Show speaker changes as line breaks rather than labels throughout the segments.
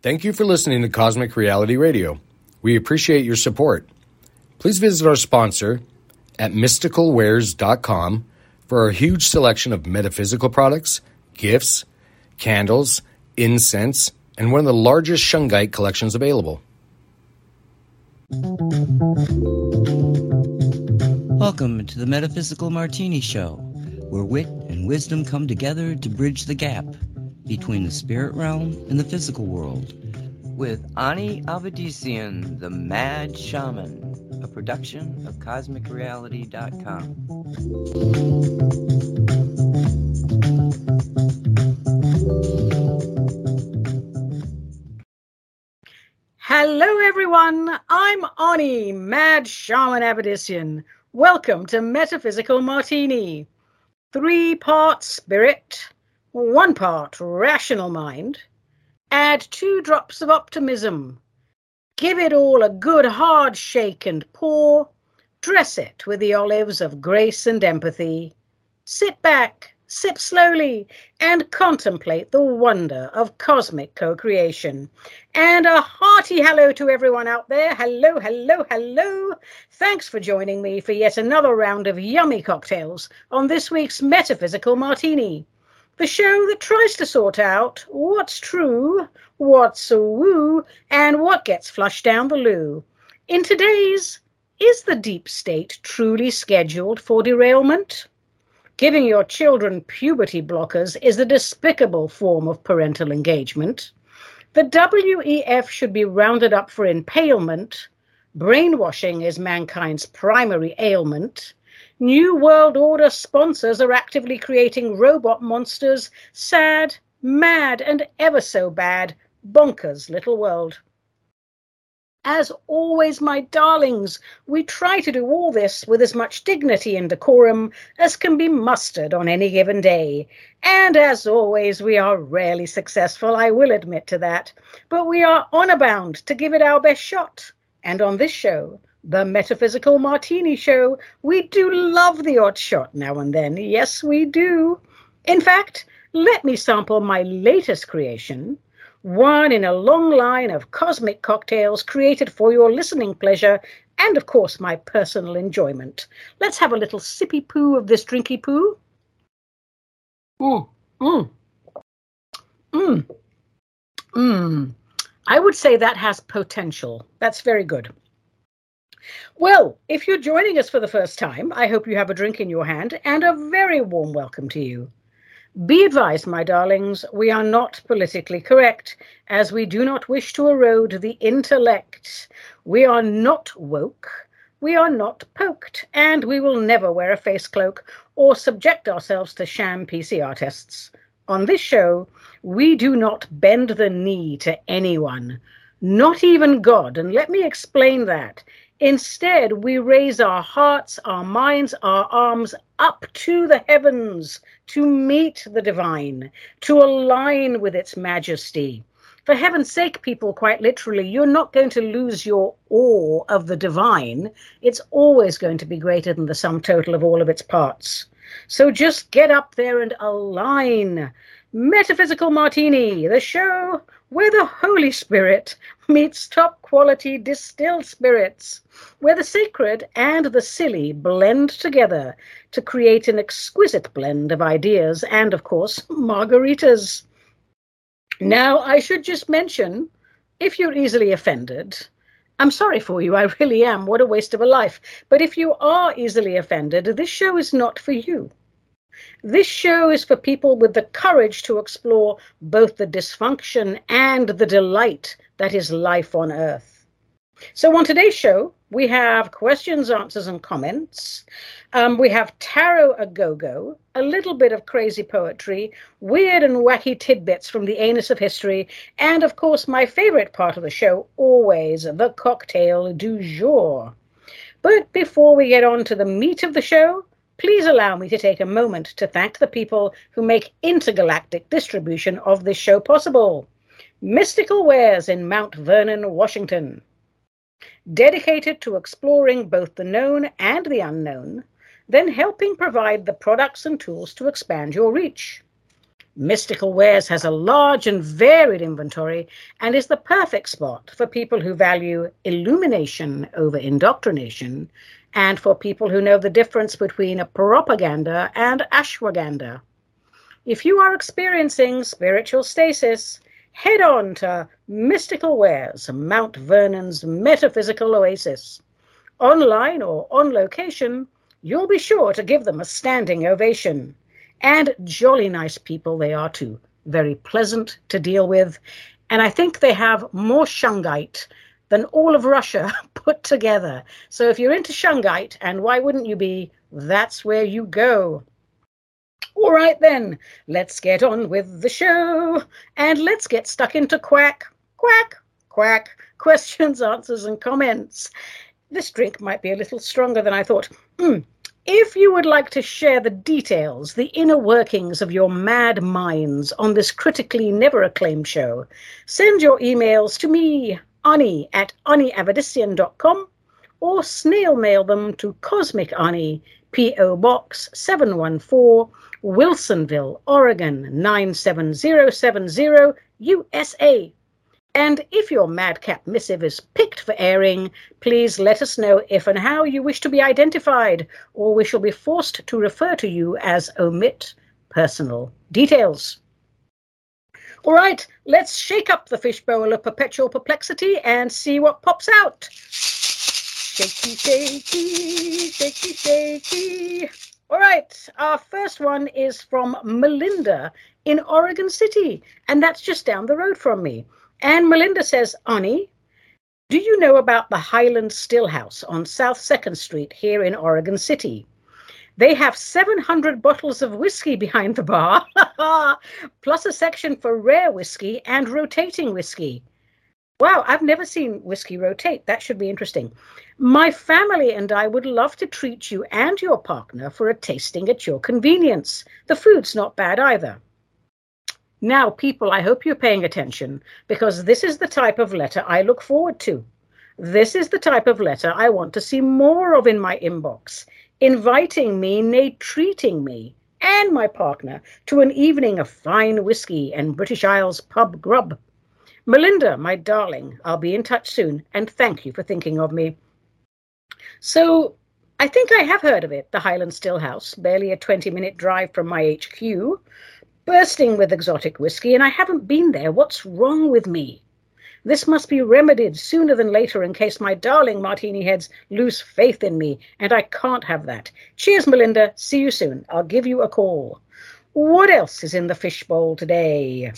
Thank you for listening to Cosmic Reality Radio. We appreciate your support. Please visit our sponsor at mysticalwares.com for our huge selection of metaphysical products, gifts, candles, incense, and one of the largest shungite collections available.
Welcome to the Metaphysical Martini Show, where wit and wisdom come together to bridge the gap between the spirit realm and the physical world. With Ani Avedissian, the Mad Shaman, a production of CosmicReality.com.
Hello, everyone. I'm Ani, Mad Shaman Avedissian. Welcome to Metaphysical Martini. Three part spirit, one part rational mind, add two drops of optimism, give it all a good hard shake and pour, dress it with the olives of grace and empathy, sit back, sip slowly, and contemplate the wonder of cosmic co creation. And a hearty hello to everyone out there. Hello, hello, hello. Thanks for joining me for yet another round of yummy cocktails on this week's Metaphysical Martini the show that tries to sort out what's true, what's a woo, and what gets flushed down the loo. In today's, is the deep state truly scheduled for derailment? Giving your children puberty blockers is a despicable form of parental engagement. The WEF should be rounded up for impalement. Brainwashing is mankind's primary ailment. New World Order sponsors are actively creating robot monsters. Sad, mad, and ever so bad. Bonkers little world. As always, my darlings, we try to do all this with as much dignity and decorum as can be mustered on any given day. And as always, we are rarely successful, I will admit to that. But we are honor bound to give it our best shot. And on this show, the Metaphysical Martini Show, we do love the odd shot now and then. Yes, we do. In fact, let me sample my latest creation, one in a long line of cosmic cocktails created for your listening pleasure and, of course, my personal enjoyment. Let's have a little sippy poo of this drinky poo. Mmm, mmm, mmm, mmm. I would say that has potential. That's very good. Well, if you're joining us for the first time, I hope you have a drink in your hand and a very warm welcome to you. Be advised, my darlings, we are not politically correct, as we do not wish to erode the intellect. We are not woke, we are not poked, and we will never wear a face cloak or subject ourselves to sham PCR tests. On this show, we do not bend the knee to anyone, not even God, and let me explain that. Instead, we raise our hearts, our minds, our arms up to the heavens to meet the divine, to align with its majesty. For heaven's sake, people, quite literally, you're not going to lose your awe of the divine. It's always going to be greater than the sum total of all of its parts. So just get up there and align. Metaphysical Martini, the show where the Holy Spirit meets top quality distilled spirits where the sacred and the silly blend together to create an exquisite blend of ideas and, of course, margaritas. Now, I should just mention if you're easily offended, I'm sorry for you, I really am. What a waste of a life. But if you are easily offended, this show is not for you. This show is for people with the courage to explore both the dysfunction and the delight that is life on earth. So, on today's show, we have questions, answers, and comments. Um, we have tarot a go go, a little bit of crazy poetry, weird and wacky tidbits from the anus of history, and of course, my favorite part of the show, always the cocktail du jour. But before we get on to the meat of the show, please allow me to take a moment to thank the people who make intergalactic distribution of this show possible. Mystical Wares in Mount Vernon, Washington dedicated to exploring both the known and the unknown, then helping provide the products and tools to expand your reach. Mystical Wares has a large and varied inventory and is the perfect spot for people who value illumination over indoctrination and for people who know the difference between a propaganda and ashwagandha. If you are experiencing spiritual stasis, head on to Mystical Wares, Mount Vernon's metaphysical oasis. Online or on location, you'll be sure to give them a standing ovation. And jolly nice people they are too. Very pleasant to deal with. And I think they have more shungite than all of Russia put together. So if you're into shungite, and why wouldn't you be, that's where you go. All right then, let's get on with the show and let's get stuck into quack, quack, quack, questions, answers, and comments. This drink might be a little stronger than I thought. Mm. If you would like to share the details, the inner workings of your mad minds on this critically never acclaimed show, send your emails to me, Ani, at aniavedissian.com, or snail mail them to Cosmic Ani, P.O. Box 714, Wilsonville, Oregon 97070, USA. And if your madcap missive is picked for airing, please let us know if and how you wish to be identified, or we shall be forced to refer to you as omit personal details. All right, let's shake up the fishbowl of perpetual perplexity and see what pops out. Shaky, shaky, shaky, shaky. All right, our first one is from Melinda in Oregon City, and that's just down the road from me. And Melinda says, Ani, do you know about the Highland Stillhouse on South 2nd Street here in Oregon City? They have 700 bottles of whiskey behind the bar, plus a section for rare whiskey and rotating whiskey. Wow, I've never seen whiskey rotate. That should be interesting. My family and I would love to treat you and your partner for a tasting at your convenience. The food's not bad either. Now, people, I hope you're paying attention because this is the type of letter I look forward to. This is the type of letter I want to see more of in my inbox, inviting me, nay, treating me and my partner to an evening of fine whiskey and British Isles pub grub. Melinda, my darling, I'll be in touch soon, and thank you for thinking of me. So, I think I have heard of it, the Highland Stillhouse, barely a 20 minute drive from my HQ bursting with exotic whiskey, and I haven't been there. What's wrong with me? This must be remedied sooner than later in case my darling martini heads lose faith in me, and I can't have that. Cheers, Melinda. See you soon. I'll give you a call. What else is in the fishbowl today?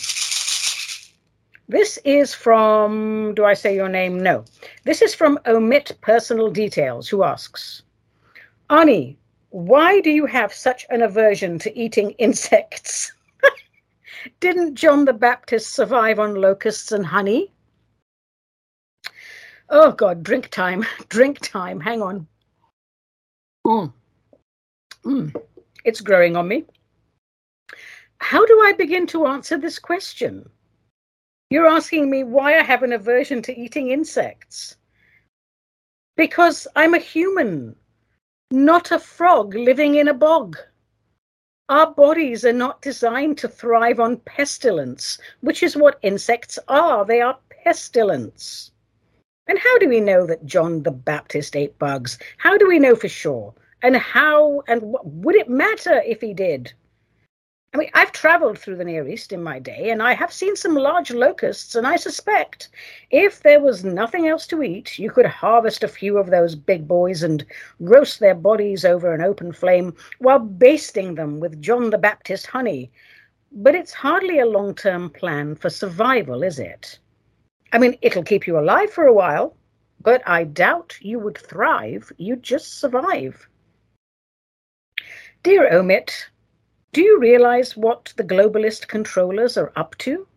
This is from, do I say your name? No. This is from Omit Personal Details, who asks Ani, why do you have such an aversion to eating insects? Didn't John the Baptist survive on locusts and honey? Oh God, drink time, drink time. Hang on. Mm. Mm. It's growing on me. How do I begin to answer this question? You're asking me why I have an aversion to eating insects. Because I'm a human, not a frog living in a bog. Our bodies are not designed to thrive on pestilence, which is what insects are. They are pestilence. And how do we know that John the Baptist ate bugs? How do we know for sure? And how and what would it matter if he did? I mean, I've traveled through the Near East in my day, and I have seen some large locusts, and I suspect if there was nothing else to eat, you could harvest a few of those big boys and roast their bodies over an open flame while basting them with John the Baptist honey. But it's hardly a long term plan for survival, is it? I mean, it'll keep you alive for a while, but I doubt you would thrive. You'd just survive. Dear Omit, do you realize what the globalist controllers are up to?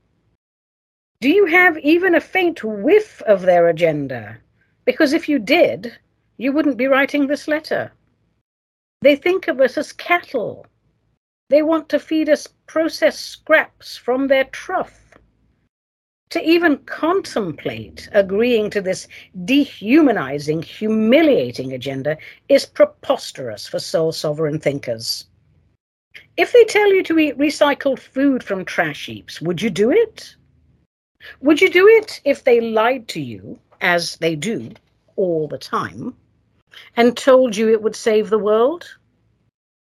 Do you have even a faint whiff of their agenda? Because if you did, you wouldn't be writing this letter. They think of us as cattle. They want to feed us processed scraps from their trough. To even contemplate agreeing to this dehumanizing, humiliating agenda is preposterous for soul sovereign thinkers. If they tell you to eat recycled food from trash heaps, would you do it? Would you do it if they lied to you, as they do all the time, and told you it would save the world?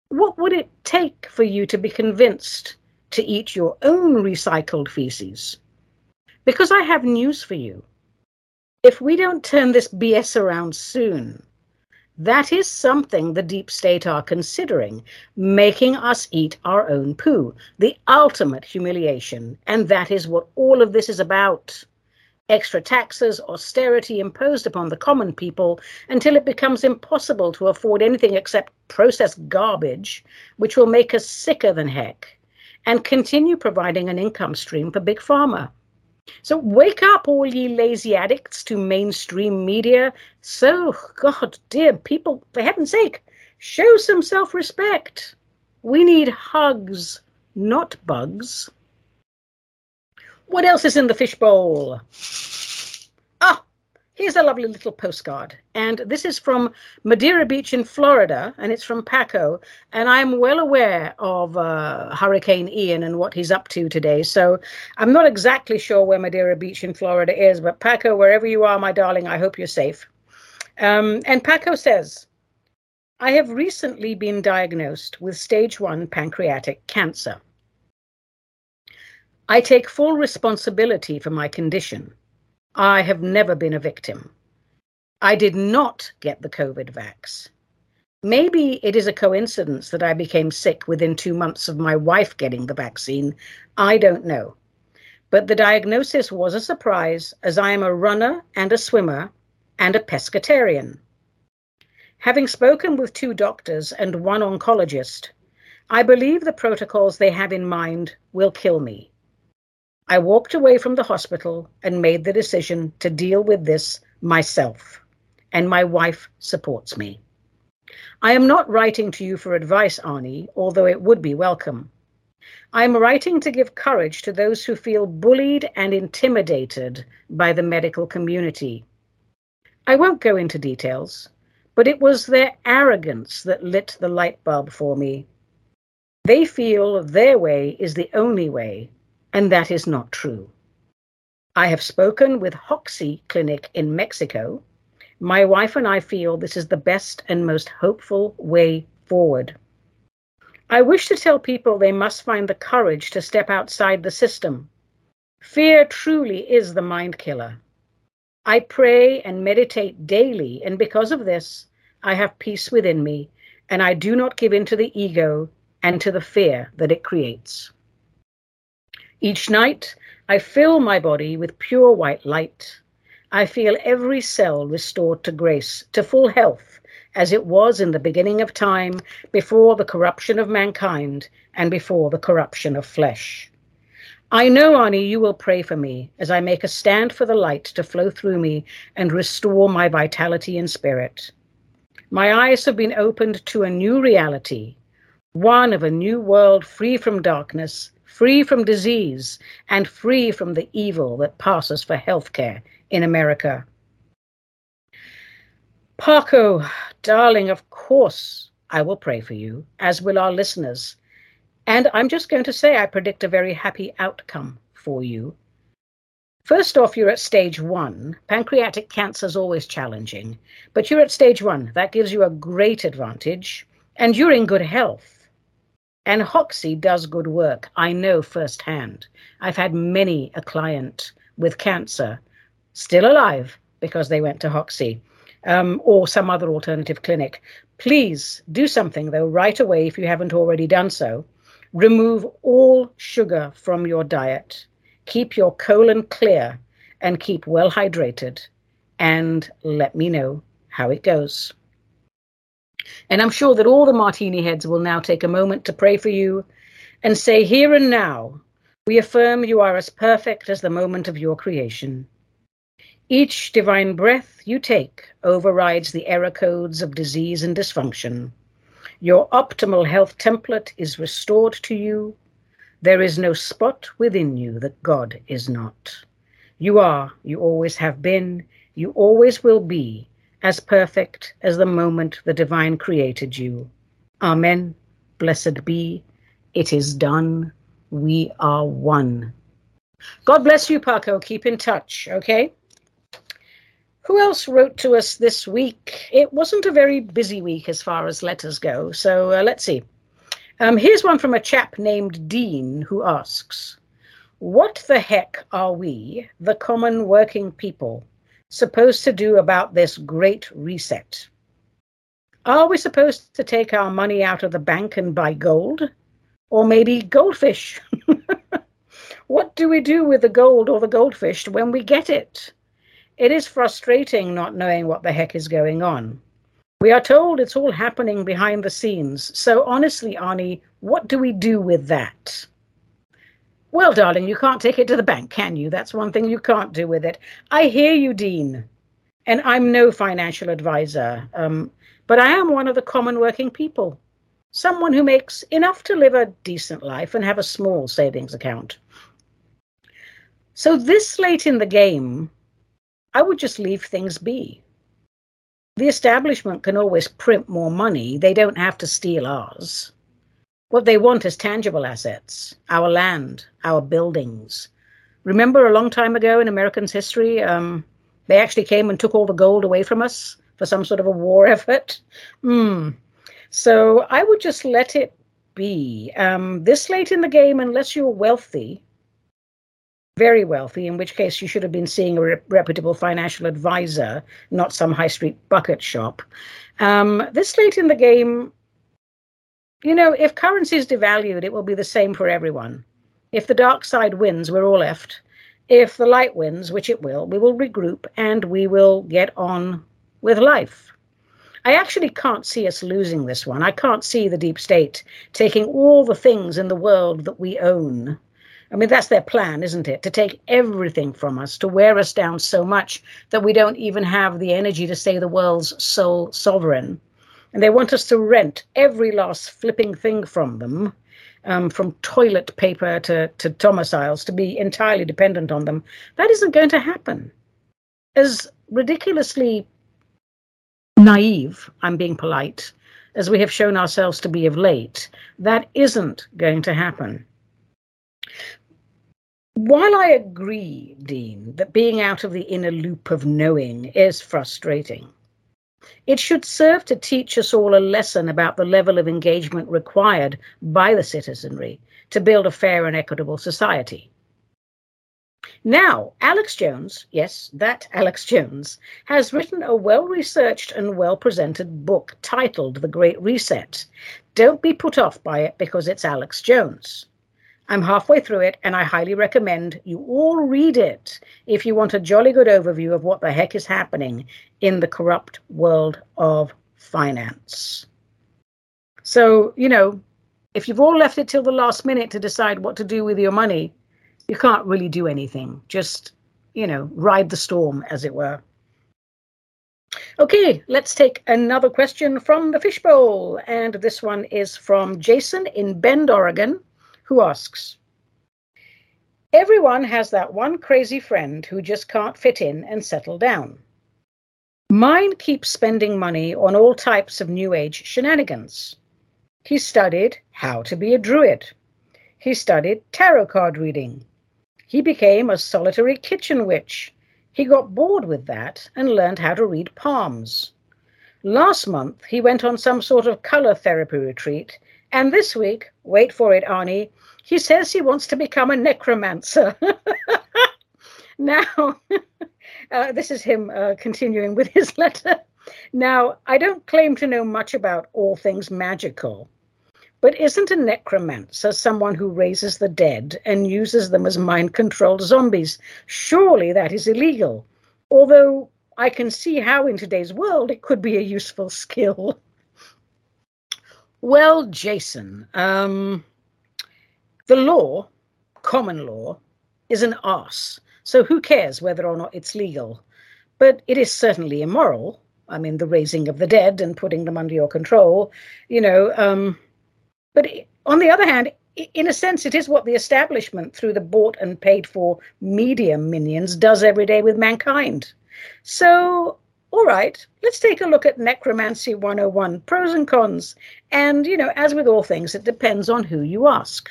What would it take for you to be convinced to eat your own recycled feces? Because I have news for you. If we don't turn this BS around soon, that is something the deep state are considering, making us eat our own poo, the ultimate humiliation. And that is what all of this is about. Extra taxes, austerity imposed upon the common people until it becomes impossible to afford anything except processed garbage, which will make us sicker than heck, and continue providing an income stream for Big Pharma. So wake up, all ye lazy addicts, to mainstream media. So, God dear, people, for heaven's sake, show some self respect. We need hugs, not bugs. What else is in the fishbowl? Ah, Here's a lovely little postcard. And this is from Madeira Beach in Florida, and it's from Paco. And I'm well aware of uh, Hurricane Ian and what he's up to today. So I'm not exactly sure where Madeira Beach in Florida is, but Paco, wherever you are, my darling, I hope you're safe. Um, and Paco says, I have recently been diagnosed with stage one pancreatic cancer. I take full responsibility for my condition. I have never been a victim. I did not get the COVID vax. Maybe it is a coincidence that I became sick within two months of my wife getting the vaccine. I don't know. But the diagnosis was a surprise as I am a runner and a swimmer and a pescatarian. Having spoken with two doctors and one oncologist, I believe the protocols they have in mind will kill me. I walked away from the hospital and made the decision to deal with this myself, and my wife supports me. I am not writing to you for advice, Ani, although it would be welcome. I am writing to give courage to those who feel bullied and intimidated by the medical community. I won't go into details, but it was their arrogance that lit the light bulb for me. They feel their way is the only way, and that is not true. I have spoken with Hoxsey Clinic in Mexico. My wife and I feel this is the best and most hopeful way forward. I wish to tell people they must find the courage to step outside the system. Fear truly is the mind killer. I pray and meditate daily, and because of this, I have peace within me, and I do not give in to the ego and to the fear that it creates. Each night, I fill my body with pure white light. I feel every cell restored to grace, to full health, as it was in the beginning of time, before the corruption of mankind and before the corruption of flesh. I know, Ani, you will pray for me as I make a stand for the light to flow through me and restore my vitality and spirit. My eyes have been opened to a new reality, one of a new world free from darkness free from disease, and free from the evil that passes for healthcare in America. Paco, darling, of course I will pray for you, as will our listeners. And I'm just going to say I predict a very happy outcome for you. First off, you're at stage one. Pancreatic cancer is always challenging, but you're at stage one. That gives you a great advantage, and you're in good health. And Hoxsey does good work. I know firsthand. I've had many a client with cancer still alive because they went to Hoxsey um, or some other alternative clinic. Please do something, though, right away if you haven't already done so. Remove all sugar from your diet. Keep your colon clear and keep well hydrated. And let me know how it goes. And I'm sure that all the martini heads will now take a moment to pray for you and say, Here and now, we affirm you are as perfect as the moment of your creation. Each divine breath you take overrides the error codes of disease and dysfunction. Your optimal health template is restored to you. There is no spot within you that God is not. You are, you always have been, you always will be as perfect as the moment the divine created you. Amen. Blessed be. It is done. We are one. God bless you, Paco. Keep in touch, okay? Who else wrote to us this week? It wasn't a very busy week as far as letters go, so uh, let's see. Um, here's one from a chap named Dean who asks What the heck are we, the common working people, supposed to do about this great reset? Are we supposed to take our money out of the bank and buy gold? Or maybe goldfish? what do we do with the gold or the goldfish when we get it? It is frustrating not knowing what the heck is going on. We are told it's all happening behind the scenes. So, honestly, Ani, what do we do with that? Well, darling, you can't take it to the bank, can you? That's one thing you can't do with it. I hear you, Dean. And I'm no financial advisor, um, but I am one of the common working people. Someone who makes enough to live a decent life and have a small savings account. So, this late in the game, I would just leave things be. The establishment can always print more money. They don't have to steal ours. What they want is tangible assets our land, our buildings. Remember a long time ago in Americans' history, um, they actually came and took all the gold away from us for some sort of a war effort? Hmm. So I would just let it be. Um, this late in the game, unless you're wealthy, very wealthy, in which case you should have been seeing a re- reputable financial advisor, not some high street bucket shop. Um, this late in the game, you know, if currency is devalued, it will be the same for everyone. If the dark side wins, we're all left. If the light wins, which it will, we will regroup and we will get on with life. I actually can't see us losing this one. I can't see the deep state taking all the things in the world that we own I mean, that's their plan, isn't it? To take everything from us, to wear us down so much that we don't even have the energy to say the world's sole sovereign. And they want us to rent every last flipping thing from them, um, from toilet paper to, to domiciles, to be entirely dependent on them. That isn't going to happen. As ridiculously naive, I'm being polite, as we have shown ourselves to be of late, that isn't going to happen. While I agree, Dean, that being out of the inner loop of knowing is frustrating, it should serve to teach us all a lesson about the level of engagement required by the citizenry to build a fair and equitable society. Now, Alex Jones, yes, that Alex Jones, has written a well researched and well presented book titled The Great Reset. Don't be put off by it because it's Alex Jones. I'm halfway through it, and I highly recommend you all read it if you want a jolly good overview of what the heck is happening in the corrupt world of finance. So, you know, if you've all left it till the last minute to decide what to do with your money, you can't really do anything. Just, you know, ride the storm, as it were. Okay, let's take another question from the fishbowl. And this one is from Jason in Bend, Oregon who asks Everyone has that one crazy friend who just can't fit in and settle down. Mine keeps spending money on all types of New Age shenanigans. He studied how to be a druid. He studied tarot card reading. He became a solitary kitchen witch. He got bored with that and learned how to read palms. Last month, he went on some sort of color therapy retreat and this week, wait for it, Ani, he says he wants to become a necromancer. now, uh, this is him uh, continuing with his letter. Now, I don't claim to know much about all things magical, but isn't a necromancer someone who raises the dead and uses them as mind controlled zombies? Surely that is illegal. Although I can see how in today's world it could be a useful skill. Well, Jason, um, the law, common law, is an arse. So who cares whether or not it's legal? But it is certainly immoral. I mean, the raising of the dead and putting them under your control, you know. Um, but on the other hand, in a sense, it is what the establishment, through the bought and paid for media minions, does every day with mankind. So all right, let's take a look at Necromancy 101 pros and cons. And, you know, as with all things, it depends on who you ask.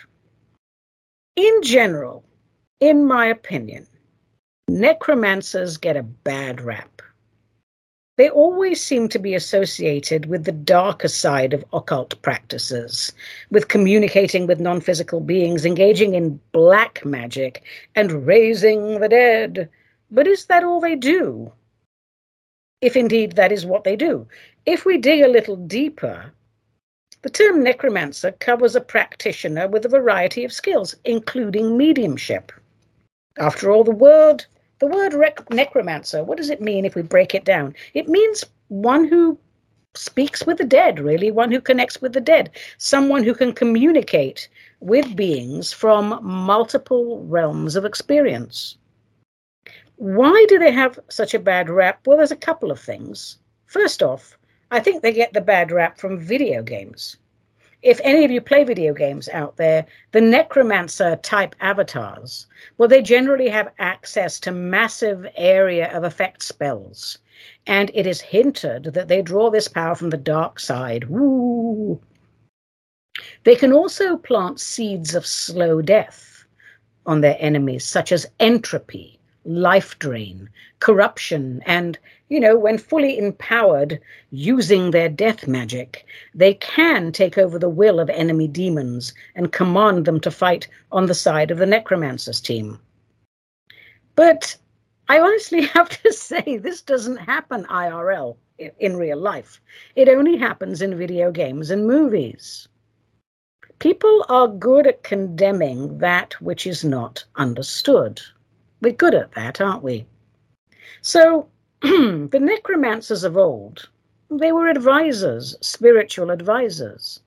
In general, in my opinion, necromancers get a bad rap. They always seem to be associated with the darker side of occult practices, with communicating with non physical beings, engaging in black magic, and raising the dead. But is that all they do? If indeed that is what they do. If we dig a little deeper, the term necromancer covers a practitioner with a variety of skills, including mediumship. After all, the word the word rec- necromancer, what does it mean if we break it down? It means one who speaks with the dead, really, one who connects with the dead, someone who can communicate with beings from multiple realms of experience. Why do they have such a bad rap? Well, there's a couple of things. First off, I think they get the bad rap from video games if any of you play video games out there, the necromancer type avatars, well, they generally have access to massive area of effect spells. And it is hinted that they draw this power from the dark side. Woo! They can also plant seeds of slow death on their enemies, such as entropy, life drain, corruption, and, you know, when fully empowered using their death magic, they can take over the will of enemy demons and command them to fight on the side of the necromancer's team. But I honestly have to say, this doesn't happen IRL in real life. It only happens in video games and movies. People are good at condemning that which is not understood. We're good at that, aren't we? So, the necromancers of old, they were advisors, spiritual advisors,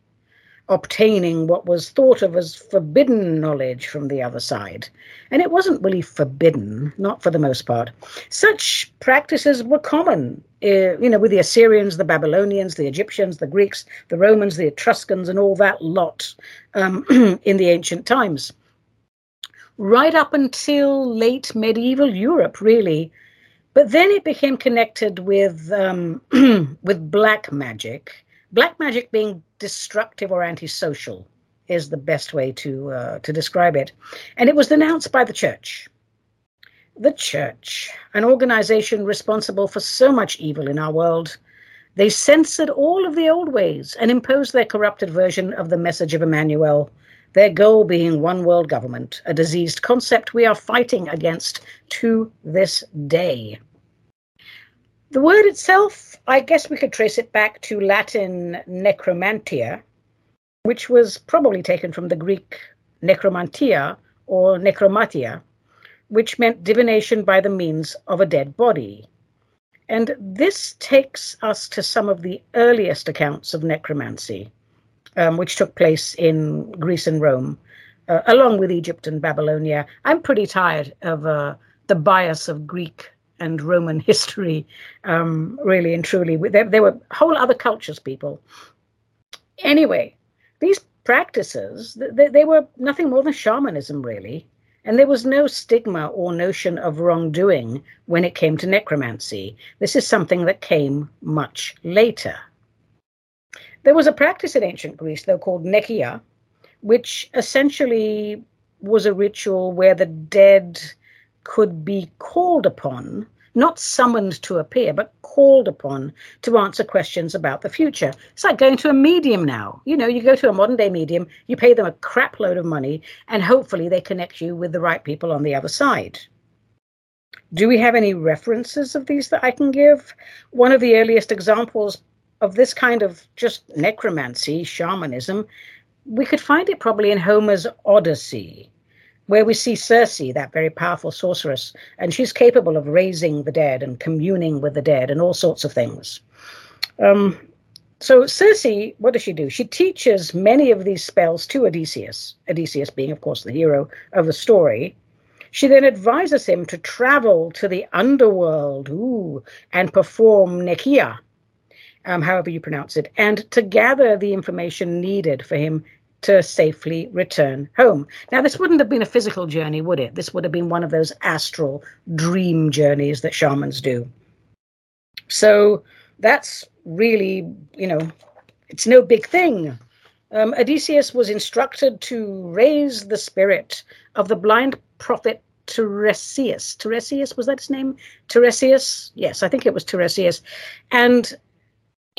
obtaining what was thought of as forbidden knowledge from the other side. And it wasn't really forbidden, not for the most part. Such practices were common, uh, you know, with the Assyrians, the Babylonians, the Egyptians, the Greeks, the Romans, the Etruscans, and all that lot um, in the ancient times right up until late medieval Europe, really. But then it became connected with um, with black magic. Black magic being destructive or antisocial is the best way to uh, to describe it, and it was denounced by the church. The church, an organization responsible for so much evil in our world, they censored all of the old ways and imposed their corrupted version of the message of Emmanuel their goal being one world government, a diseased concept we are fighting against to this day. The word itself, I guess we could trace it back to Latin necromantia, which was probably taken from the Greek necromantia or necromatia, which meant divination by the means of a dead body. And this takes us to some of the earliest accounts of necromancy um, which took place in Greece and Rome, uh, along with Egypt and Babylonia. I'm pretty tired of uh, the bias of Greek and Roman history, um, really and truly. There, there were whole other cultures, people. Anyway, these practices, they, they were nothing more than shamanism, really. And there was no stigma or notion of wrongdoing when it came to necromancy. This is something that came much later. There was a practice in ancient Greece, though, called nekyia, which essentially was a ritual where the dead could be called upon, not summoned to appear, but called upon to answer questions about the future. It's like going to a medium now. You know, you go to a modern day medium, you pay them a crap load of money, and hopefully they connect you with the right people on the other side. Do we have any references of these that I can give? One of the earliest examples of this kind of just necromancy, shamanism, we could find it probably in Homer's Odyssey, where we see Circe, that very powerful sorceress, and she's capable of raising the dead and communing with the dead and all sorts of things. Um, so Circe, what does she do? She teaches many of these spells to Odysseus, Odysseus being, of course, the hero of the story. She then advises him to travel to the underworld ooh, and perform Nekyia, um, however you pronounce it, and to gather the information needed for him to safely return home. Now, this wouldn't have been a physical journey, would it? This would have been one of those astral dream journeys that shamans do. So that's really, you know, it's no big thing. Um, Odysseus was instructed to raise the spirit of the blind prophet Tiresias. Tiresias, was that his name? Tiresias? Yes, I think it was Tiresias. And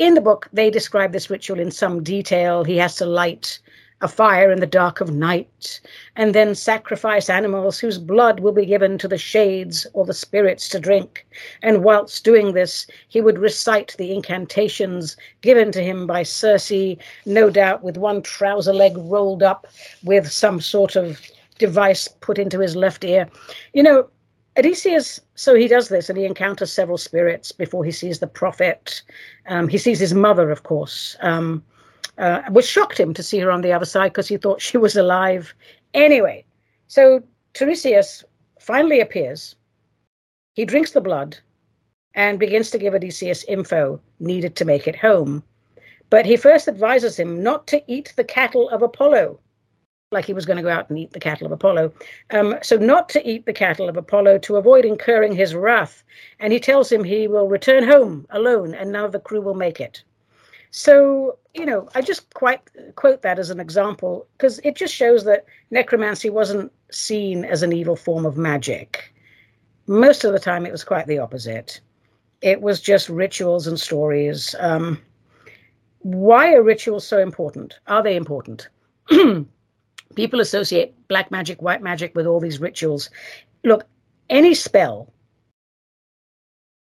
in the book, they describe this ritual in some detail. He has to light a fire in the dark of night, and then sacrifice animals whose blood will be given to the shades or the spirits to drink. And whilst doing this, he would recite the incantations given to him by Circe, no doubt with one trouser leg rolled up with some sort of device put into his left ear. You know, Odysseus, so he does this and he encounters several spirits before he sees the prophet. Um, he sees his mother, of course. Um, uh, which shocked him to see her on the other side because he thought she was alive. Anyway, so Tiresias finally appears. He drinks the blood and begins to give Odysseus info needed to make it home. But he first advises him not to eat the cattle of Apollo, like he was going to go out and eat the cattle of Apollo. Um, so, not to eat the cattle of Apollo to avoid incurring his wrath. And he tells him he will return home alone and none of the crew will make it. So, you know, I just quite quote that as an example because it just shows that necromancy wasn't seen as an evil form of magic. Most of the time, it was quite the opposite. It was just rituals and stories. Um, why are rituals so important? Are they important? People associate black magic, white magic with all these rituals. Look, any spell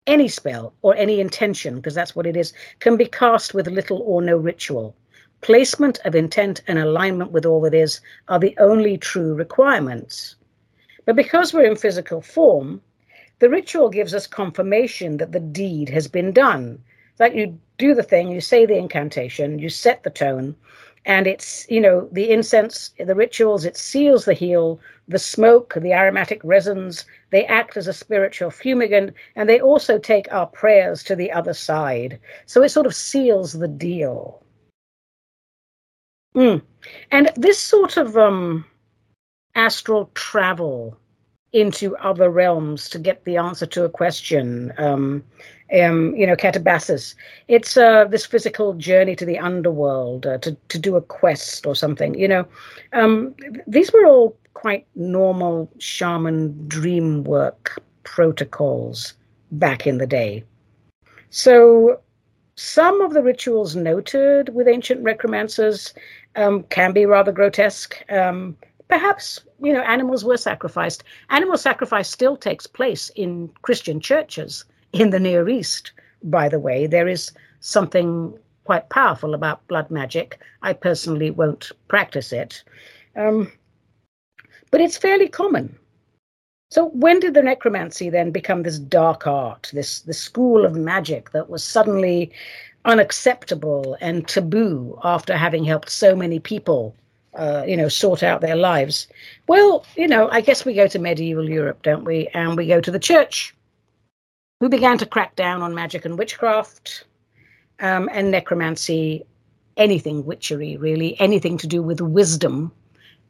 any spell or any intention, because that's what it is, can be cast with little or no ritual. Placement of intent and alignment with all that is are the only true requirements. But because we're in physical form, the ritual gives us confirmation that the deed has been done. Like you do the thing, you say the incantation, you set the tone, and it's you know the incense the rituals it seals the heal the smoke the aromatic resins they act as a spiritual fumigant and they also take our prayers to the other side so it sort of seals the deal mm. and this sort of um astral travel into other realms to get the answer to a question um um, you know, catabasis. It's uh, this physical journey to the underworld uh, to to do a quest or something. You know, um, these were all quite normal shaman dream work protocols back in the day. So some of the rituals noted with ancient necromancers um, can be rather grotesque. Um, perhaps you know animals were sacrificed. Animal sacrifice still takes place in Christian churches in the Near East, by the way, there is something quite powerful about blood magic. I personally won't practice it, um, but it's fairly common. So when did the necromancy then become this dark art, this this school of magic that was suddenly unacceptable and taboo after having helped so many people, uh, you know, sort out their lives? Well, you know, I guess we go to medieval Europe, don't we? And we go to the church who began to crack down on magic and witchcraft um, and necromancy, anything witchery, really, anything to do with wisdom,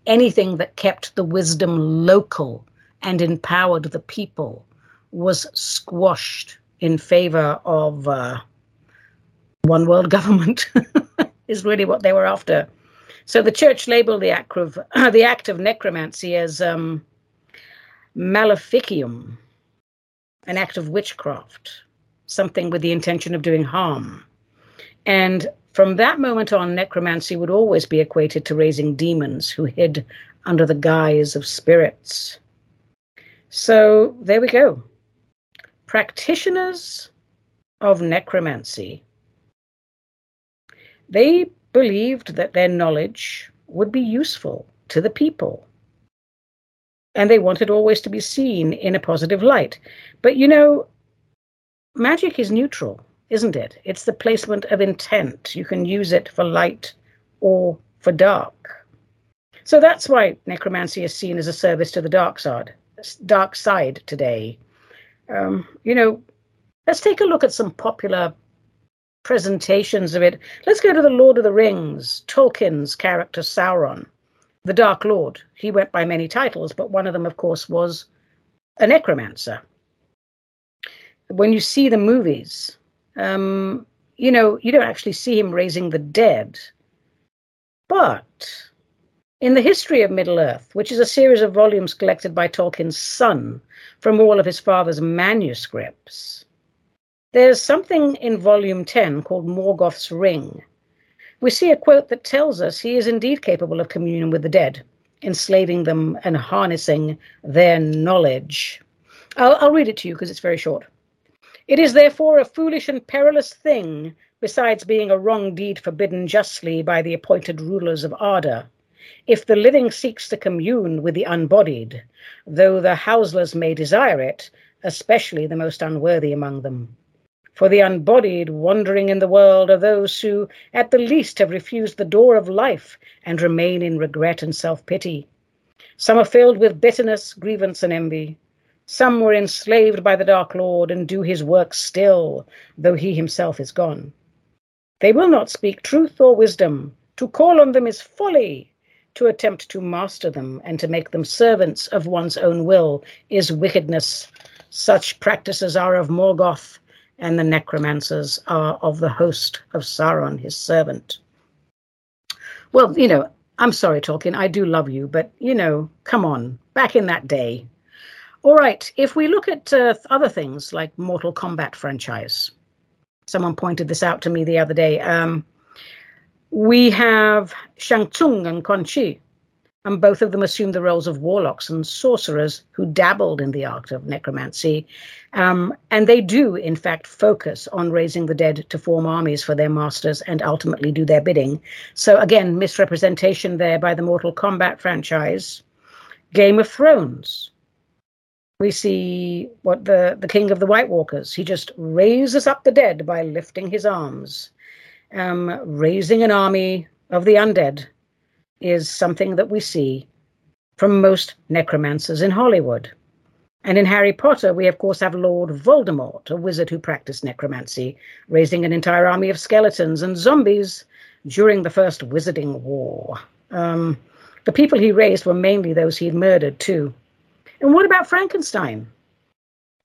anything that kept the wisdom local and empowered the people was squashed in favor of uh, one world government, is really what they were after. So the church labeled the act of, the act of necromancy as um, maleficium an act of witchcraft, something with the intention of doing harm. And from that moment on, necromancy would always be equated to raising demons who hid under the guise of spirits. So there we go. Practitioners of necromancy. They believed that their knowledge would be useful to the people and they wanted always to be seen in a positive light. But you know, magic is neutral, isn't it? It's the placement of intent. You can use it for light or for dark. So that's why necromancy is seen as a service to the dark side, dark side today. Um, you know, let's take a look at some popular presentations of it. Let's go to the Lord of the Rings, Tolkien's character Sauron the Dark Lord. He went by many titles, but one of them, of course, was a necromancer. When you see the movies, Um, you know, you don't actually see him raising the dead. But in the history of Middle Earth, which is a series of volumes collected by Tolkien's son from all of his father's manuscripts, there's something in volume 10 called Morgoth's Ring. We see a quote that tells us he is indeed capable of communion with the dead, enslaving them and harnessing their knowledge. I'll, I'll read it to you because it's very short. It is therefore a foolish and perilous thing, besides being a wrong deed forbidden justly by the appointed rulers of Arda, if the living seeks to commune with the unbodied, though the houseless may desire it, especially the most unworthy among them. For the unbodied wandering in the world are those who, at the least, have refused the door of life and remain in regret and self pity. Some are filled with bitterness, grievance, and envy. Some were enslaved by the Dark Lord and do his work still, though he himself is gone. They will not speak truth or wisdom. To call on them is folly. To attempt to master them and to make them servants of one's own will is wickedness. Such practices are of Morgoth and the necromancers are of the host of Sauron, his servant. Well, you know, I'm sorry, Tolkien, I do love you, but, you know, come on, back in that day. All right, if we look at uh, other things like Mortal Kombat franchise, someone pointed this out to me the other day. Um, we have Shang Tsung and Quan Chi, and both of them assumed the roles of warlocks and sorcerers who dabbled in the art of necromancy. Um, and they do, in fact, focus on raising the dead to form armies for their masters and ultimately do their bidding. So, again, misrepresentation there by the Mortal Kombat franchise. Game of Thrones. We see what the, the king of the White Walkers, he just raises up the dead by lifting his arms, um, raising an army of the undead is something that we see from most necromancers in Hollywood. And in Harry Potter, we of course have Lord Voldemort, a wizard who practiced necromancy, raising an entire army of skeletons and zombies during the First Wizarding War. Um, the people he raised were mainly those he'd murdered, too. And what about Frankenstein?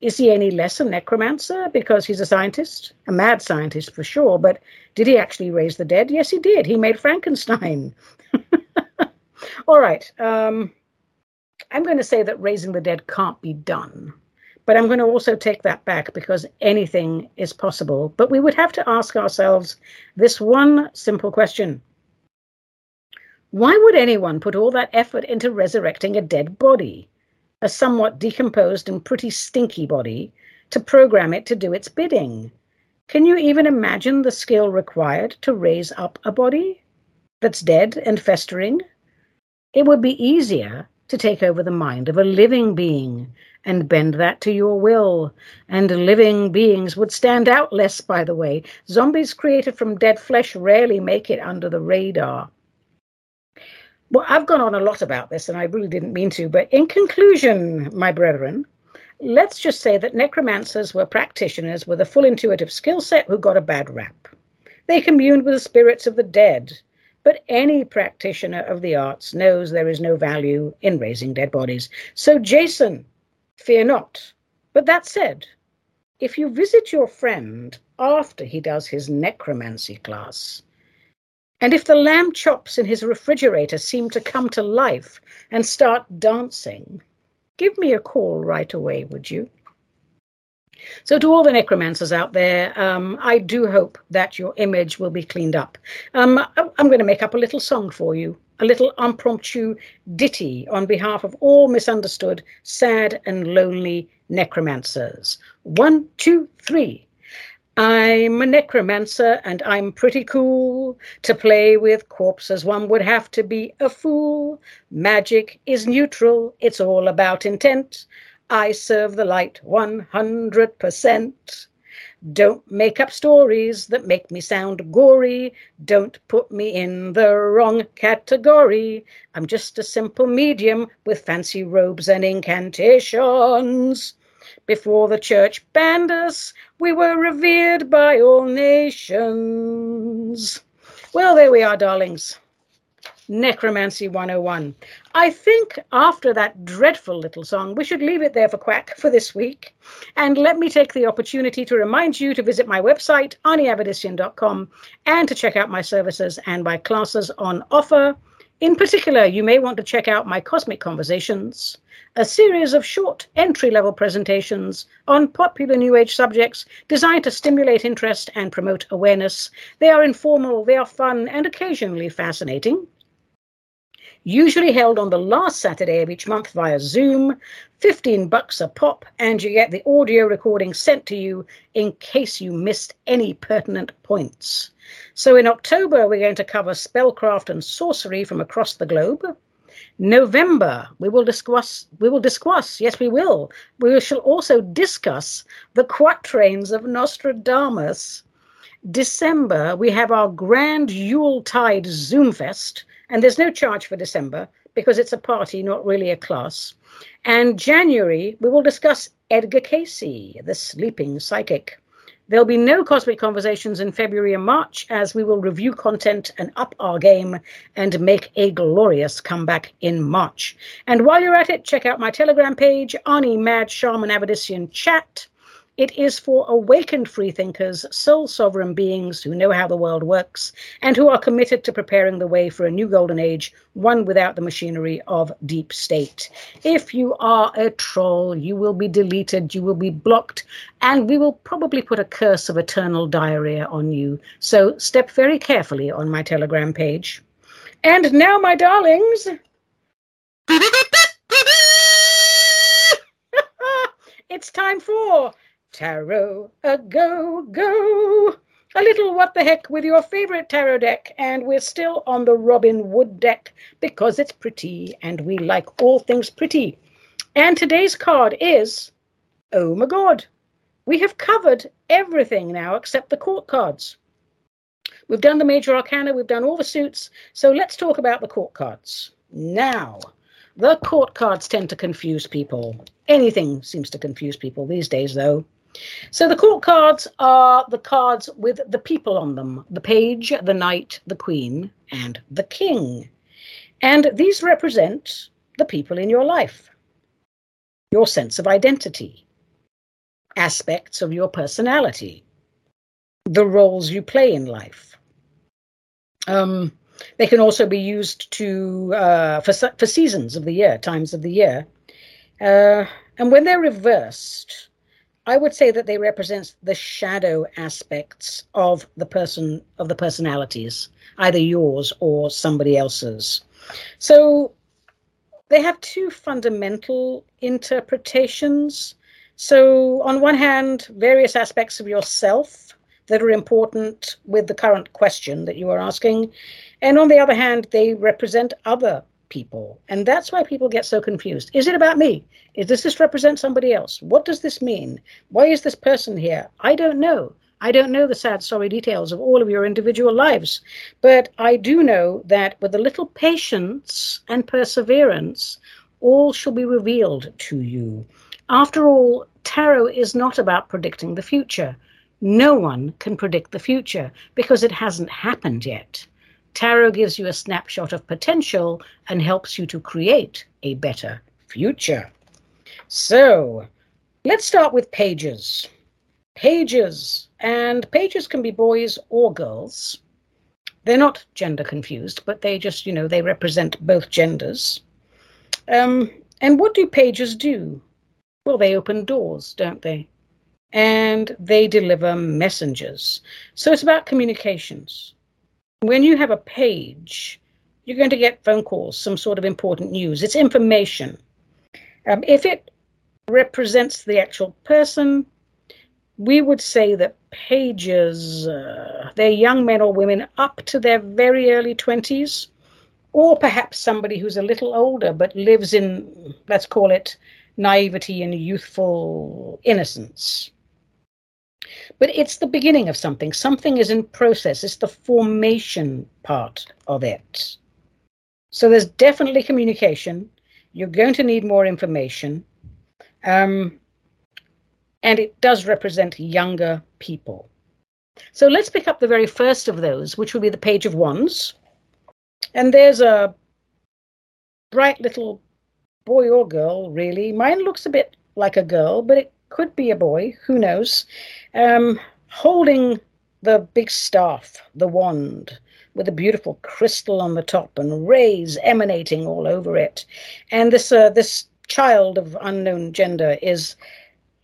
Is he any less a necromancer because he's a scientist? A mad scientist for sure, but did he actually raise the dead? Yes, he did. He made Frankenstein. All right. Um, I'm going to say that raising the dead can't be done. But I'm going to also take that back because anything is possible. But we would have to ask ourselves this one simple question Why would anyone put all that effort into resurrecting a dead body? a somewhat decomposed and pretty stinky body, to program it to do its bidding. Can you even imagine the skill required to raise up a body that's dead and festering? It would be easier to take over the mind of a living being and bend that to your will. And living beings would stand out less, by the way. Zombies created from dead flesh rarely make it under the radar. Well, I've gone on a lot about this, and I really didn't mean to, but in conclusion, my brethren, let's just say that necromancers were practitioners with a full intuitive skill set who got a bad rap. They communed with the spirits of the dead, but any practitioner of the arts knows there is no value in raising dead bodies. So, Jason, fear not. But that said, if you visit your friend after he does his necromancy class, and if the lamb chops in his refrigerator seem to come to life and start dancing, give me a call right away, would you? So, to all the necromancers out there, um, I do hope that your image will be cleaned up. Um, I'm going to make up a little song for you, a little impromptu ditty on behalf of all misunderstood, sad, and lonely necromancers. One, two, three. I'm a necromancer and I'm pretty cool. To play with corpses, one would have to be a fool. Magic is neutral, it's all about intent. I serve the light 100%. Don't make up stories that make me sound gory. Don't put me in the wrong category. I'm just a simple medium with fancy robes and incantations. Before the church banned us, we were revered by all nations. Well, there we are, darlings. Necromancy 101. I think after that dreadful little song, we should leave it there for Quack for this week. And let me take the opportunity to remind you to visit my website, aniavedissian.com, and to check out my services and my classes on offer. In particular, you may want to check out my Cosmic Conversations, a series of short entry level presentations on popular New Age subjects designed to stimulate interest and promote awareness. They are informal, they are fun, and occasionally fascinating usually held on the last Saturday of each month via Zoom. 15 bucks a pop, and you get the audio recording sent to you in case you missed any pertinent points. So in October, we're going to cover spellcraft and sorcery from across the globe. November, we will discuss, we will discuss, yes, we will. We shall also discuss the quatrains of Nostradamus. December, we have our grand Yuletide Zoomfest, and there's no charge for December because it's a party, not really a class. And January, we will discuss Edgar Cayce, the sleeping psychic. There'll be no cosmic conversations in February and March as we will review content and up our game and make a glorious comeback in March. And while you're at it, check out my Telegram page, Ani Mad Shaman Avedissian Chat. It is for awakened freethinkers, soul sovereign beings who know how the world works and who are committed to preparing the way for a new golden age, one without the machinery of deep state. If you are a troll, you will be deleted, you will be blocked, and we will probably put a curse of eternal diarrhea on you. So step very carefully on my Telegram page. And now, my darlings. it's time for Tarot, a go, go. A little what the heck with your favorite tarot deck, and we're still on the Robin Wood deck because it's pretty and we like all things pretty. And today's card is Oh my god. We have covered everything now except the court cards. We've done the major arcana, we've done all the suits, so let's talk about the court cards. Now, the court cards tend to confuse people. Anything seems to confuse people these days, though. So the court cards are the cards with the people on them the page, the knight, the queen, and the king. And these represent the people in your life, your sense of identity, aspects of your personality, the roles you play in life. Um, they can also be used to uh, for for seasons of the year, times of the year, uh, and when they're reversed, I would say that they represent the shadow aspects of the person of the personalities, either yours or somebody else's. So they have two fundamental interpretations. So on one hand, various aspects of yourself that are important with the current question that you are asking, and on the other hand, they represent other people. And that's why people get so confused. Is it about me? Is, does this represent somebody else? What does this mean? Why is this person here? I don't know. I don't know the sad, sorry details of all of your individual lives, but I do know that with a little patience and perseverance, all shall be revealed to you. After all, tarot is not about predicting the future. No one can predict the future because it hasn't happened yet. Tarot gives you a snapshot of potential and helps you to create a better future. So, let's start with pages. Pages, and pages can be boys or girls. They're not gender confused, but they just, you know, they represent both genders. Um, and what do pages do? Well, they open doors, don't they? And they deliver messengers. So it's about communications when you have a page, you're going to get phone calls, some sort of important news. It's information. Um, if it represents the actual person, we would say that pages, uh, they're young men or women up to their very early 20s, or perhaps somebody who's a little older but lives in, let's call it, naivety and youthful innocence. But it's the beginning of something. Something is in process. It's the formation part of it. So there's definitely communication. You're going to need more information. Um, and it does represent younger people. So let's pick up the very first of those, which will be the Page of Wands. And there's a bright little boy or girl, really. Mine looks a bit like a girl, but it could be a boy, who knows, um, holding the big staff, the wand, with a beautiful crystal on the top and rays emanating all over it. And this uh, this child of unknown gender is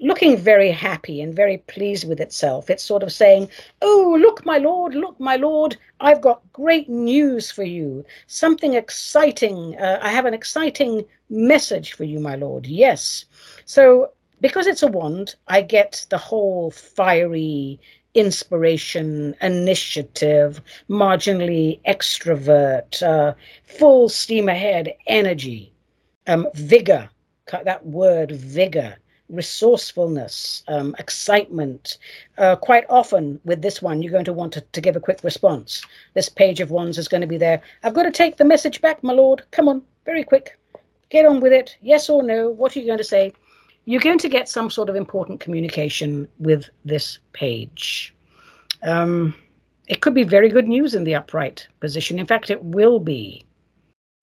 looking very happy and very pleased with itself. It's sort of saying, Oh, look, my lord, look, my lord, I've got great news for you. Something exciting. Uh, I have an exciting message for you, my lord. Yes. So, because it's a wand, I get the whole fiery inspiration, initiative, marginally extrovert, uh, full steam ahead energy, um, vigor, that word vigor resourcefulness, um, excitement. Uh, quite often with this one, you're going to want to, to give a quick response. This page of wands is going to be there. I've got to take the message back, my lord. Come on, very quick. Get on with it. Yes or no? What are you going to say? You're going to get some sort of important communication with this page. Um, it could be very good news in the upright position. In fact, it will be.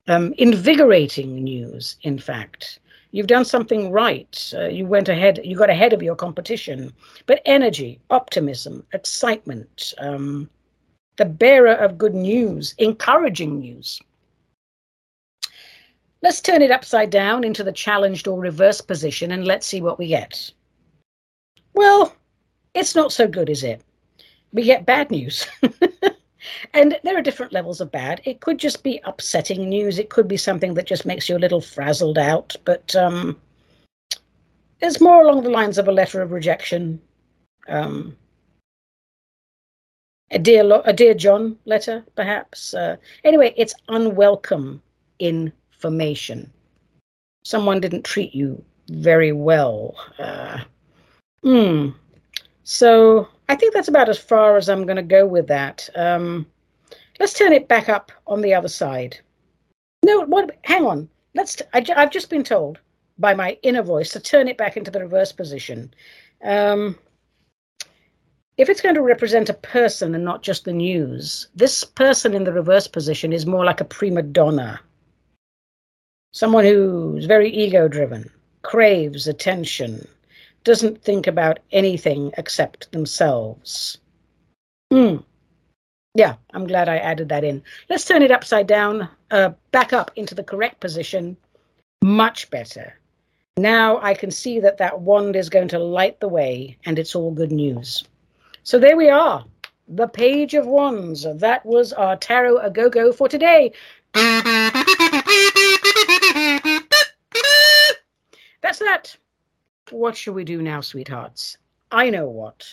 Um, invigorating news, in fact you've done something right. Uh, you went ahead, you got ahead of your competition. But energy, optimism, excitement, um, the bearer of good news, encouraging news. Let's turn it upside down into the challenged or reverse position and let's see what we get. Well, it's not so good, is it? We get bad news. And there are different levels of bad. It could just be upsetting news. It could be something that just makes you a little frazzled out. But um, it's more along the lines of a letter of rejection. Um, a dear, lo- a dear John letter, perhaps. Uh, anyway, it's unwelcome information. Someone didn't treat you very well. Uh, hmm. So I think that's about as far as I'm going to go with that. Um, let's turn it back up on the other side. No, what? Hang on. Let's. T- I, have just been told by my inner voice to turn it back into the reverse position. Um, if it's going to represent a person and not just the news, this person in the reverse position is more like a prima donna. Someone who's very ego driven, craves attention, doesn't think about anything except themselves. Hmm. Yeah, I'm glad I added that in. Let's turn it upside down, uh, back up into the correct position. Much better. Now I can see that that wand is going to light the way, and it's all good news. So there we are. The Page of Wands. That was our Tarot A Go Go for today. That's that. What shall we do now, sweethearts? I know what.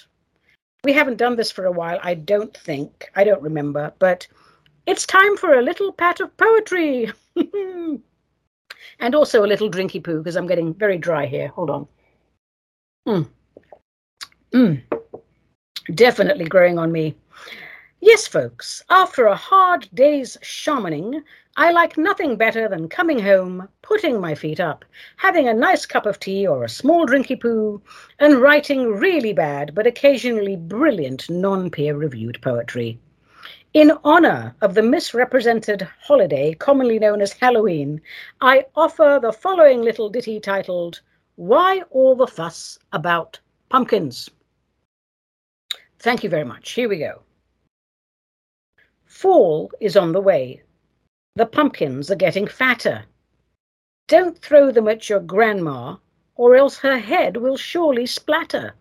We haven't done this for a while, I don't think. I don't remember, but it's time for a little pat of poetry. and also a little drinky poo because I'm getting very dry here. Hold on. Mm. Mm. Definitely growing on me. Yes, folks, after a hard day's shamaning, I like nothing better than coming home, putting my feet up, having a nice cup of tea or a small drinky poo, and writing really bad but occasionally brilliant non peer reviewed poetry. In honor of the misrepresented holiday commonly known as Halloween, I offer the following little ditty titled, Why All the Fuss About Pumpkins? Thank you very much. Here we go. Fall is on the way. The pumpkins are getting fatter. Don't throw them at your grandma, or else her head will surely splatter.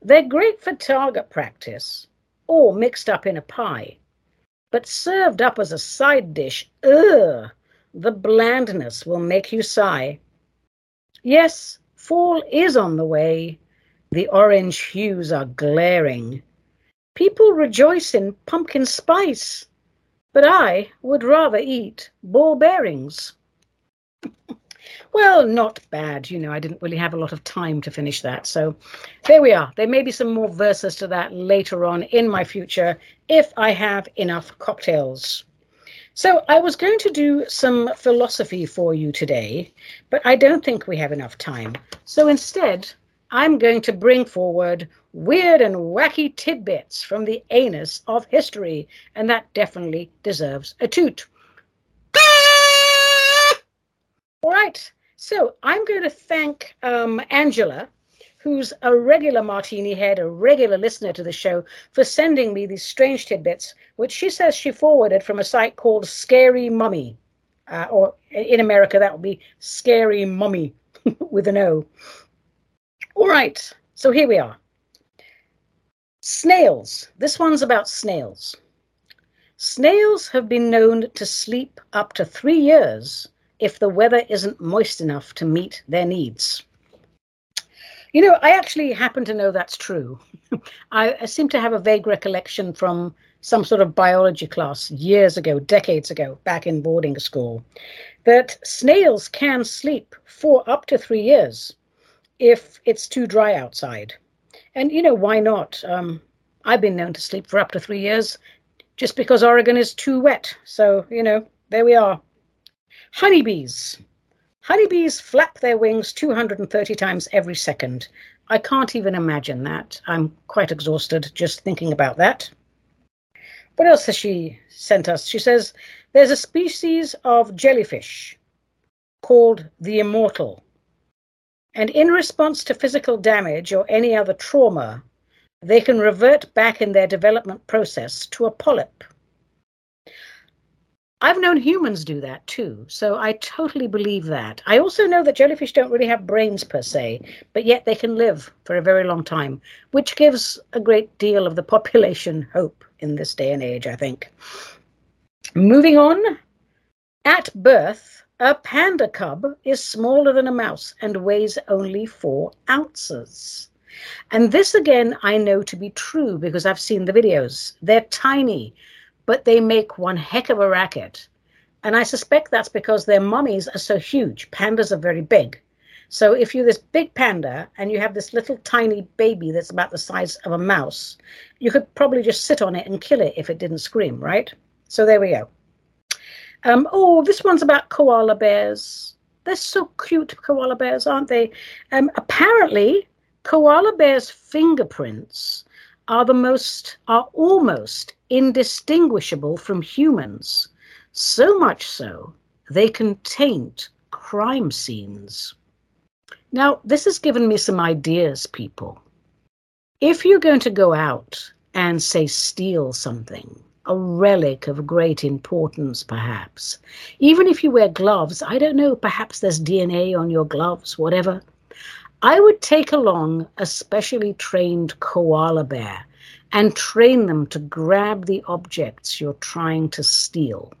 They're great for target practice, or mixed up in a pie. But served up as a side dish, ugh, the blandness will make you sigh. Yes, fall is on the way. The orange hues are glaring. People rejoice in pumpkin spice, but I would rather eat ball bearings. well, not bad. You know, I didn't really have a lot of time to finish that. So there we are. There may be some more verses to that later on in my future if I have enough cocktails. So I was going to do some philosophy for you today, but I don't think we have enough time. So instead, I'm going to bring forward weird and wacky tidbits from the anus of history, and that definitely deserves a toot. All right, so I'm going to thank um, Angela, who's a regular martini head, a regular listener to the show, for sending me these strange tidbits, which she says she forwarded from a site called Scary Mummy, uh, or in America that would be Scary Mommy with an O. All right, so here we are. Snails. This one's about snails. Snails have been known to sleep up to three years if the weather isn't moist enough to meet their needs. You know, I actually happen to know that's true. I, I, seem to have a vague recollection from some sort of biology class years ago, decades ago, back in boarding school, that snails can sleep for up to three years if it's too dry outside. And, you know, why not? Um, I've been known to sleep for up to three years just because Oregon is too wet. So, you know, there we are. Honeybees. Honeybees flap their wings 230 times every second. I can't even imagine that. I'm quite exhausted just thinking about that. What else has she sent us? She says there's a species of jellyfish called the immortal and in response to physical damage or any other trauma, they can revert back in their development process to a polyp. I've known humans do that too, so I totally believe that. I also know that jellyfish don't really have brains per se, but yet they can live for a very long time, which gives a great deal of the population hope in this day and age, I think. Moving on, at birth, a panda cub is smaller than a mouse and weighs only four ounces. And this again, I know to be true because I've seen the videos. They're tiny, but they make one heck of a racket. And I suspect that's because their mummies are so huge. Pandas are very big. So if you're this big panda and you have this little tiny baby that's about the size of a mouse, you could probably just sit on it and kill it if it didn't scream, right? So there we go. Um, oh, this one's about koala bears. They're so cute, koala bears, aren't they? Um, apparently, koala bears' fingerprints are the most, are almost indistinguishable from humans. So much so, they can taint crime scenes. Now, this has given me some ideas, people. If you're going to go out and, say, steal something, a relic of great importance, perhaps. Even if you wear gloves, I don't know, perhaps there's DNA on your gloves, whatever. I would take along a specially trained koala bear and train them to grab the objects you're trying to steal.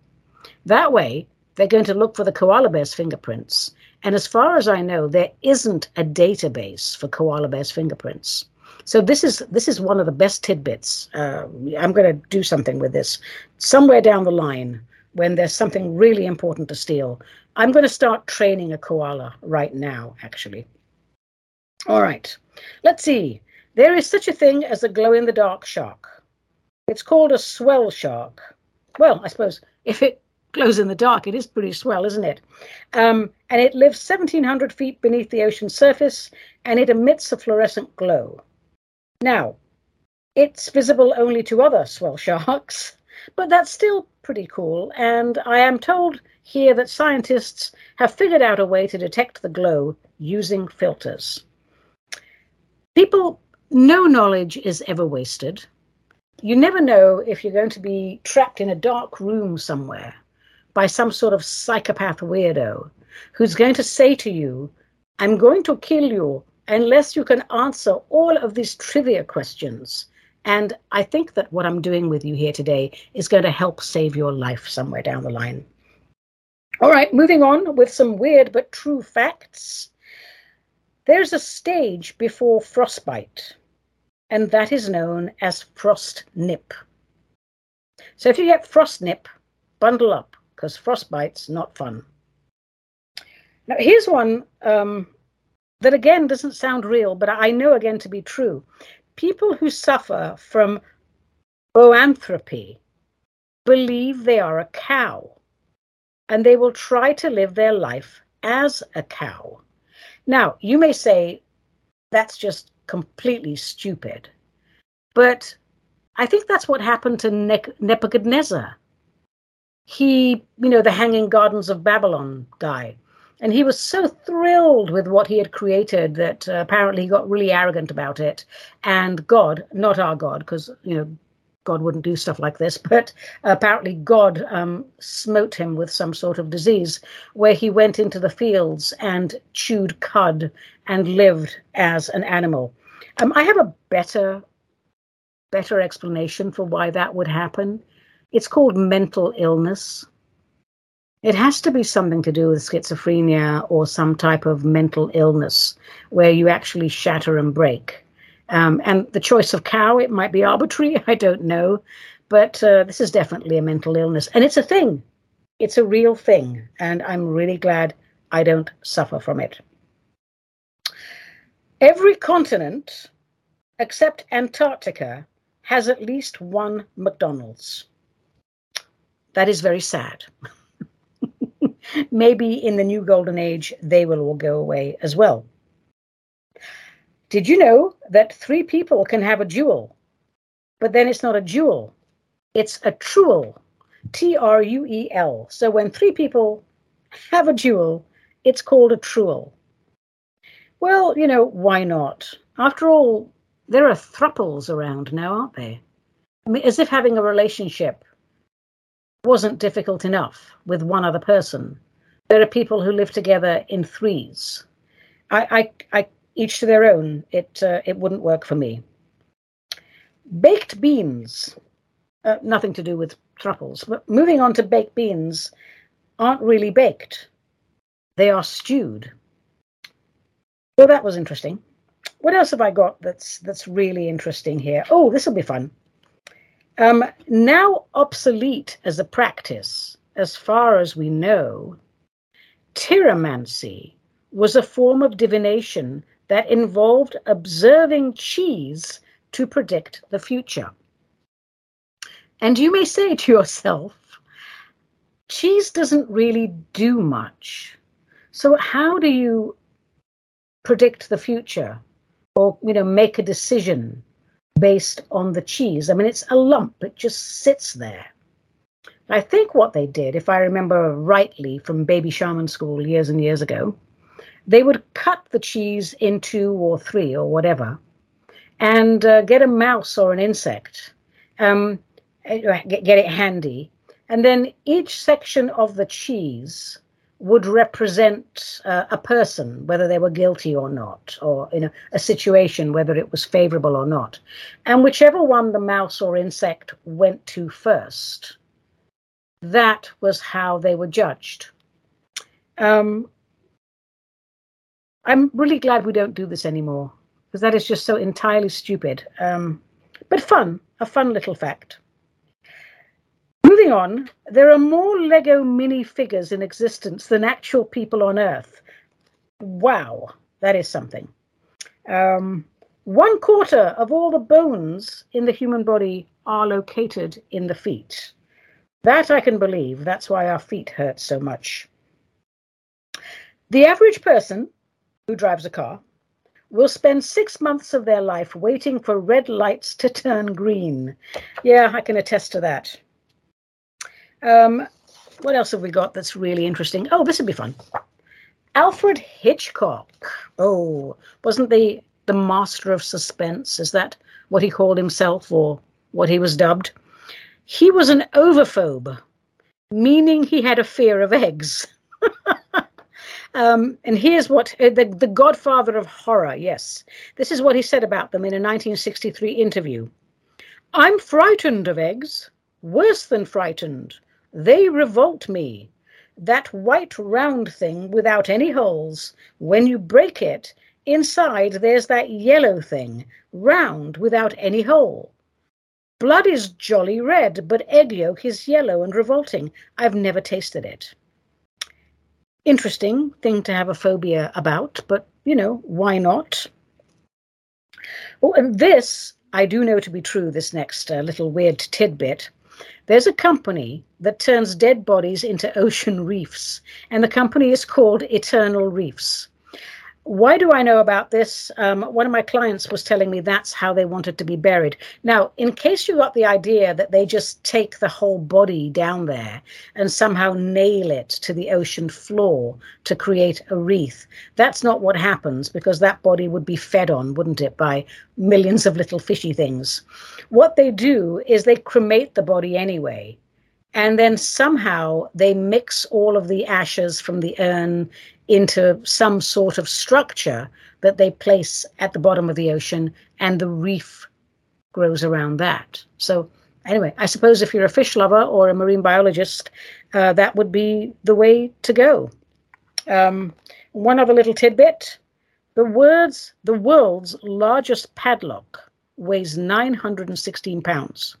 That way, they're going to look for the koala bear's fingerprints. And as far as I know, there isn't a database for koala bear's fingerprints. So this is this is one of the best tidbits. Uh, I'm going to do something with this somewhere down the line when there's something really important to steal. I'm going to start training a koala right now, actually. All right, let's see. There is such a thing as a glow in the dark shark. It's called a swell shark. Well, I suppose if it glows in the dark, it is pretty swell, isn't it? Um, and it lives 1,700 feet beneath the ocean surface and it emits a fluorescent glow. Now, it's visible only to other swell sharks, but that's still pretty cool. And I am told here that scientists have figured out a way to detect the glow using filters. People, no knowledge is ever wasted. You never know if you're going to be trapped in a dark room somewhere by some sort of psychopath weirdo who's going to say to you, I'm going to kill you unless you can answer all of these trivia questions. And I think that what I'm doing with you here today is going to help save your life somewhere down the line. All right, moving on with some weird but true facts. There's a stage before frostbite, and that is known as frost nip. So if you get frost nip, bundle up because frostbite's not fun. Now, here's one um, that again doesn't sound real, but I know again to be true. People who suffer from boanthropy believe they are a cow and they will try to live their life as a cow. Now, you may say, that's just completely stupid. But I think that's what happened to ne- Nebuchadnezzar. He, you know, the Hanging Gardens of Babylon guy. And he was so thrilled with what he had created that uh, apparently he got really arrogant about it. And God, not our God, because, you know, God wouldn't do stuff like this, but apparently God um, smote him with some sort of disease where he went into the fields and chewed cud and lived as an animal. Um, I have a better better explanation for why that would happen. It's called mental illness. It has to be something to do with schizophrenia or some type of mental illness where you actually shatter and break. Um, and the choice of cow, it might be arbitrary, I don't know. But uh, this is definitely a mental illness. And it's a thing, it's a real thing. And I'm really glad I don't suffer from it. Every continent except Antarctica has at least one McDonald's. That is very sad. Maybe in the new golden age, they will all go away as well. Did you know that three people can have a duel? But then it's not a duel, it's a truel. T R U E L. So when three people have a duel, it's called a truel. Well, you know, why not? After all, there are thruples around now, aren't there? I mean, as if having a relationship wasn't difficult enough with one other person. There are people who live together in threes. I, I, I each to their own. It, uh, it wouldn't work for me. Baked beans, uh, nothing to do with truffles, but moving on to baked beans, aren't really baked. They are stewed. So that was interesting. What else have I got that's that's really interesting here? Oh, this will be fun. Um, now obsolete as a practice, as far as we know, tyromancy was a form of divination that involved observing cheese to predict the future. And you may say to yourself, cheese doesn't really do much. So, how do you predict the future or you know make a decision based on the cheese. I mean, it's a lump; it just sits there. I think what they did, if I remember rightly from baby shaman school years and years ago, they would cut the cheese in two or three or whatever, and uh, get a mouse or an insect, um, get, get it handy, and then each section of the cheese would represent uh, a person, whether they were guilty or not, or you know a situation, whether it was favorable or not, and whichever one the mouse or insect went to first, that was how they were judged. Um, I'm really glad we don't do this anymore because that is just so entirely stupid, um, but fun, a fun little fact. Moving on, there are more Lego mini figures in existence than actual people on Earth. Wow, that is something. Um, one quarter of all the bones in the human body are located in the feet. That I can believe. That's why our feet hurt so much. The average person who drives a car will spend six months of their life waiting for red lights to turn green. Yeah, I can attest to that. Um, what else have we got that's really interesting? Oh, this would be fun. Alfred Hitchcock. Oh, wasn't the the master of suspense? Is that what he called himself or what he was dubbed? He was an ovophobe, meaning he had a fear of eggs. um, and here's what uh, the, the godfather of horror, yes, this is what he said about them in a 1963 interview. I'm frightened of eggs, worse than frightened. They revolt me. That white round thing without any holes, when you break it, inside there's that yellow thing, round without any hole. Blood is jolly red, but egg yolk is yellow and revolting. I've never tasted it. Interesting thing to have a phobia about, but you know, why not? Oh, and this I do know to be true, this next uh, little weird tidbit. There's a company that turns dead bodies into ocean reefs, and the company is called Eternal Reefs. Why do I know about this? Um, one of my clients was telling me that's how they wanted to be buried. Now, in case you got the idea that they just take the whole body down there and somehow nail it to the ocean floor to create a wreath, that's not what happens because that body would be fed on, wouldn't it, by millions of little fishy things. What they do is they cremate the body anyway and then somehow they mix all of the ashes from the urn into some sort of structure that they place at the bottom of the ocean, and the reef grows around that. So, anyway, I suppose if you're a fish lover or a marine biologist, uh, that would be the way to go. Um, one other little tidbit the words the world's largest padlock weighs 916 pounds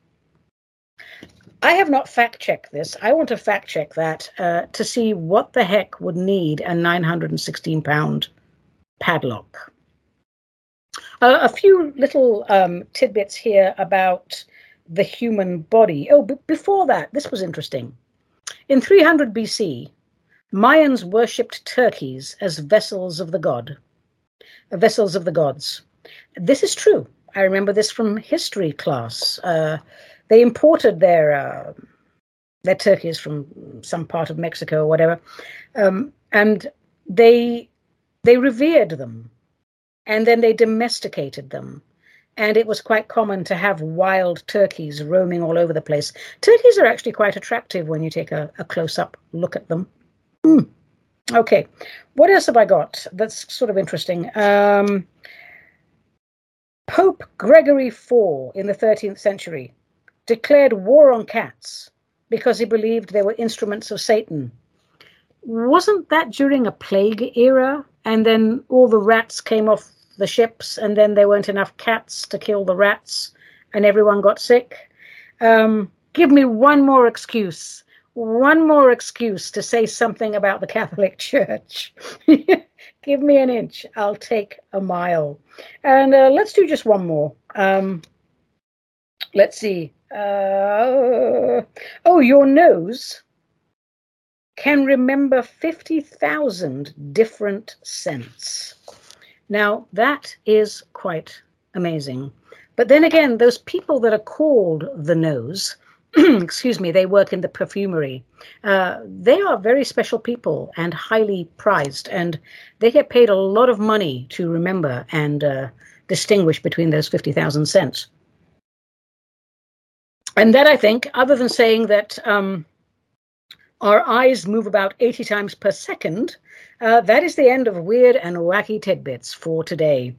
I have not fact checked this. I want to fact check that uh, to see what the heck would need a 916 pound padlock. Uh, a few little um, tidbits here about the human body. Oh, b- before that, this was interesting. In 300 BC, Mayans worshipped turkeys as vessels of the god, vessels of the gods. This is true. I remember this from history class. Uh, they imported their uh, their turkeys from some part of Mexico or whatever, um, and they they revered them, and then they domesticated them, and it was quite common to have wild turkeys roaming all over the place. Turkeys are actually quite attractive when you take a, a close up look at them. Mm. Okay, what else have I got that's sort of interesting? Um, Pope Gregory IV in the 13th century declared war on cats because he believed they were instruments of Satan. Wasn't that during a plague era? And then all the rats came off the ships, and then there weren't enough cats to kill the rats, and everyone got sick. Um, give me one more excuse, one more excuse to say something about the Catholic Church. give me an inch, I'll take a mile. And uh, let's do just one more. Um, let's see. Uh, oh, your nose can remember 50,000 different scents. Now, that is quite amazing. But then again, those people that are called the nose, excuse me, they work in the perfumery. Uh, they are very special people and highly prized, and they get paid a lot of money to remember and uh, distinguish between those 50,000 scents and that I think, other than saying that um, our eyes move about 80 times per second, uh, that is the end of weird and wacky tidbits for today.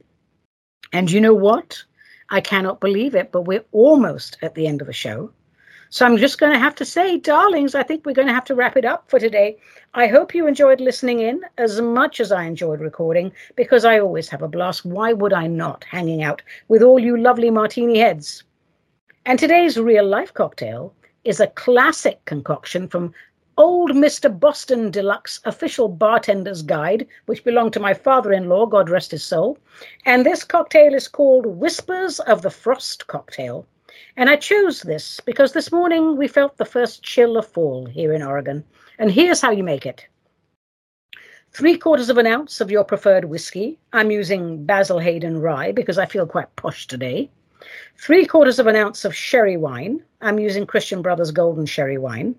And you know what? I cannot believe it, but we're almost at the end of the show. So I'm just going to have to say, darlings, I think we're going to have to wrap it up for today. I hope you enjoyed listening in as much as I enjoyed recording, because I always have a blast. Why would I not hanging out with all you lovely martini heads? And today's real life cocktail is a classic concoction from Old Mr. Boston Deluxe official bartender's guide, which belonged to my father in law, God rest his soul. And this cocktail is called Whispers of the Frost Cocktail. And I chose this because this morning we felt the first chill of fall here in Oregon. And here's how you make it three quarters of an ounce of your preferred whiskey. I'm using Basil Hayden rye because I feel quite posh today three quarters of an ounce of sherry wine. I'm using Christian Brothers Golden Sherry Wine.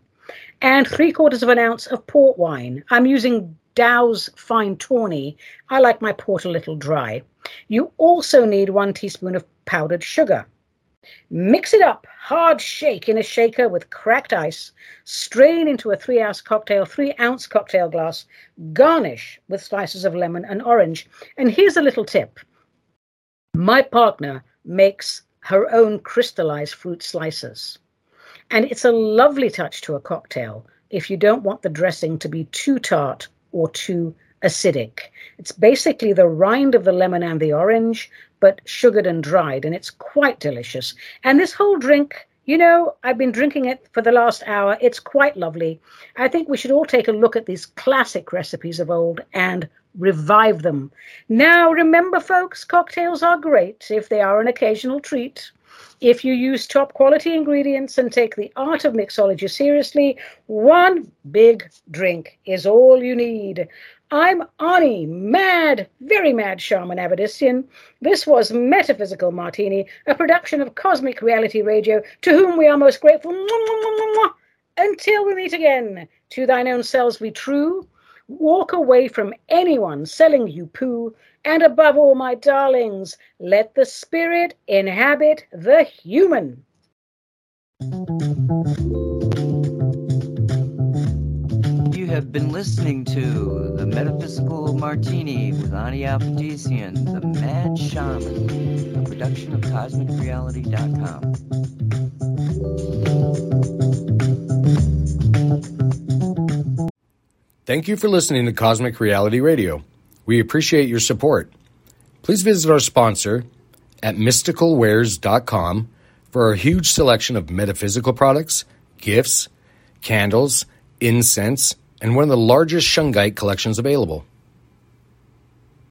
And three quarters of an ounce of port wine. I'm using Dow's Fine Tawny. I like my port a little dry. You also need one teaspoon of powdered sugar. Mix it up, hard shake in a shaker with cracked ice. Strain into a three ounce cocktail, three ounce cocktail glass. Garnish with slices of lemon and orange. And here's a little tip my partner makes her own crystallized fruit slices. And it's a lovely touch to a cocktail if you don't want the dressing to be too tart or too acidic. It's basically the rind of the lemon and the orange, but sugared and dried, and it's quite delicious. And this whole drink, you know, I've been drinking it for the last hour. It's quite lovely. I think we should all take a look at these classic recipes of old and revive them. Now, remember, folks, cocktails are great if they are an occasional treat. If you use top quality ingredients and take the art of mixology seriously, one big drink is all you need. I'm Ani, mad, very mad shaman Avedissian. This was Metaphysical Martini, a production of Cosmic Reality Radio, to whom we are most grateful. Until we meet again, to thine own selves be true. Walk away from anyone selling you poo. And above all, my darlings, let the spirit inhabit the human.
You have been listening to The Metaphysical Martini with Ani Avedissian, the Mad Shaman, a production of CosmicReality.com.
Thank you for listening to Cosmic Reality Radio. We appreciate your support. Please visit our sponsor at mysticalwares.com for our huge selection of metaphysical products, gifts, candles, incense, and one of the largest shungite collections available.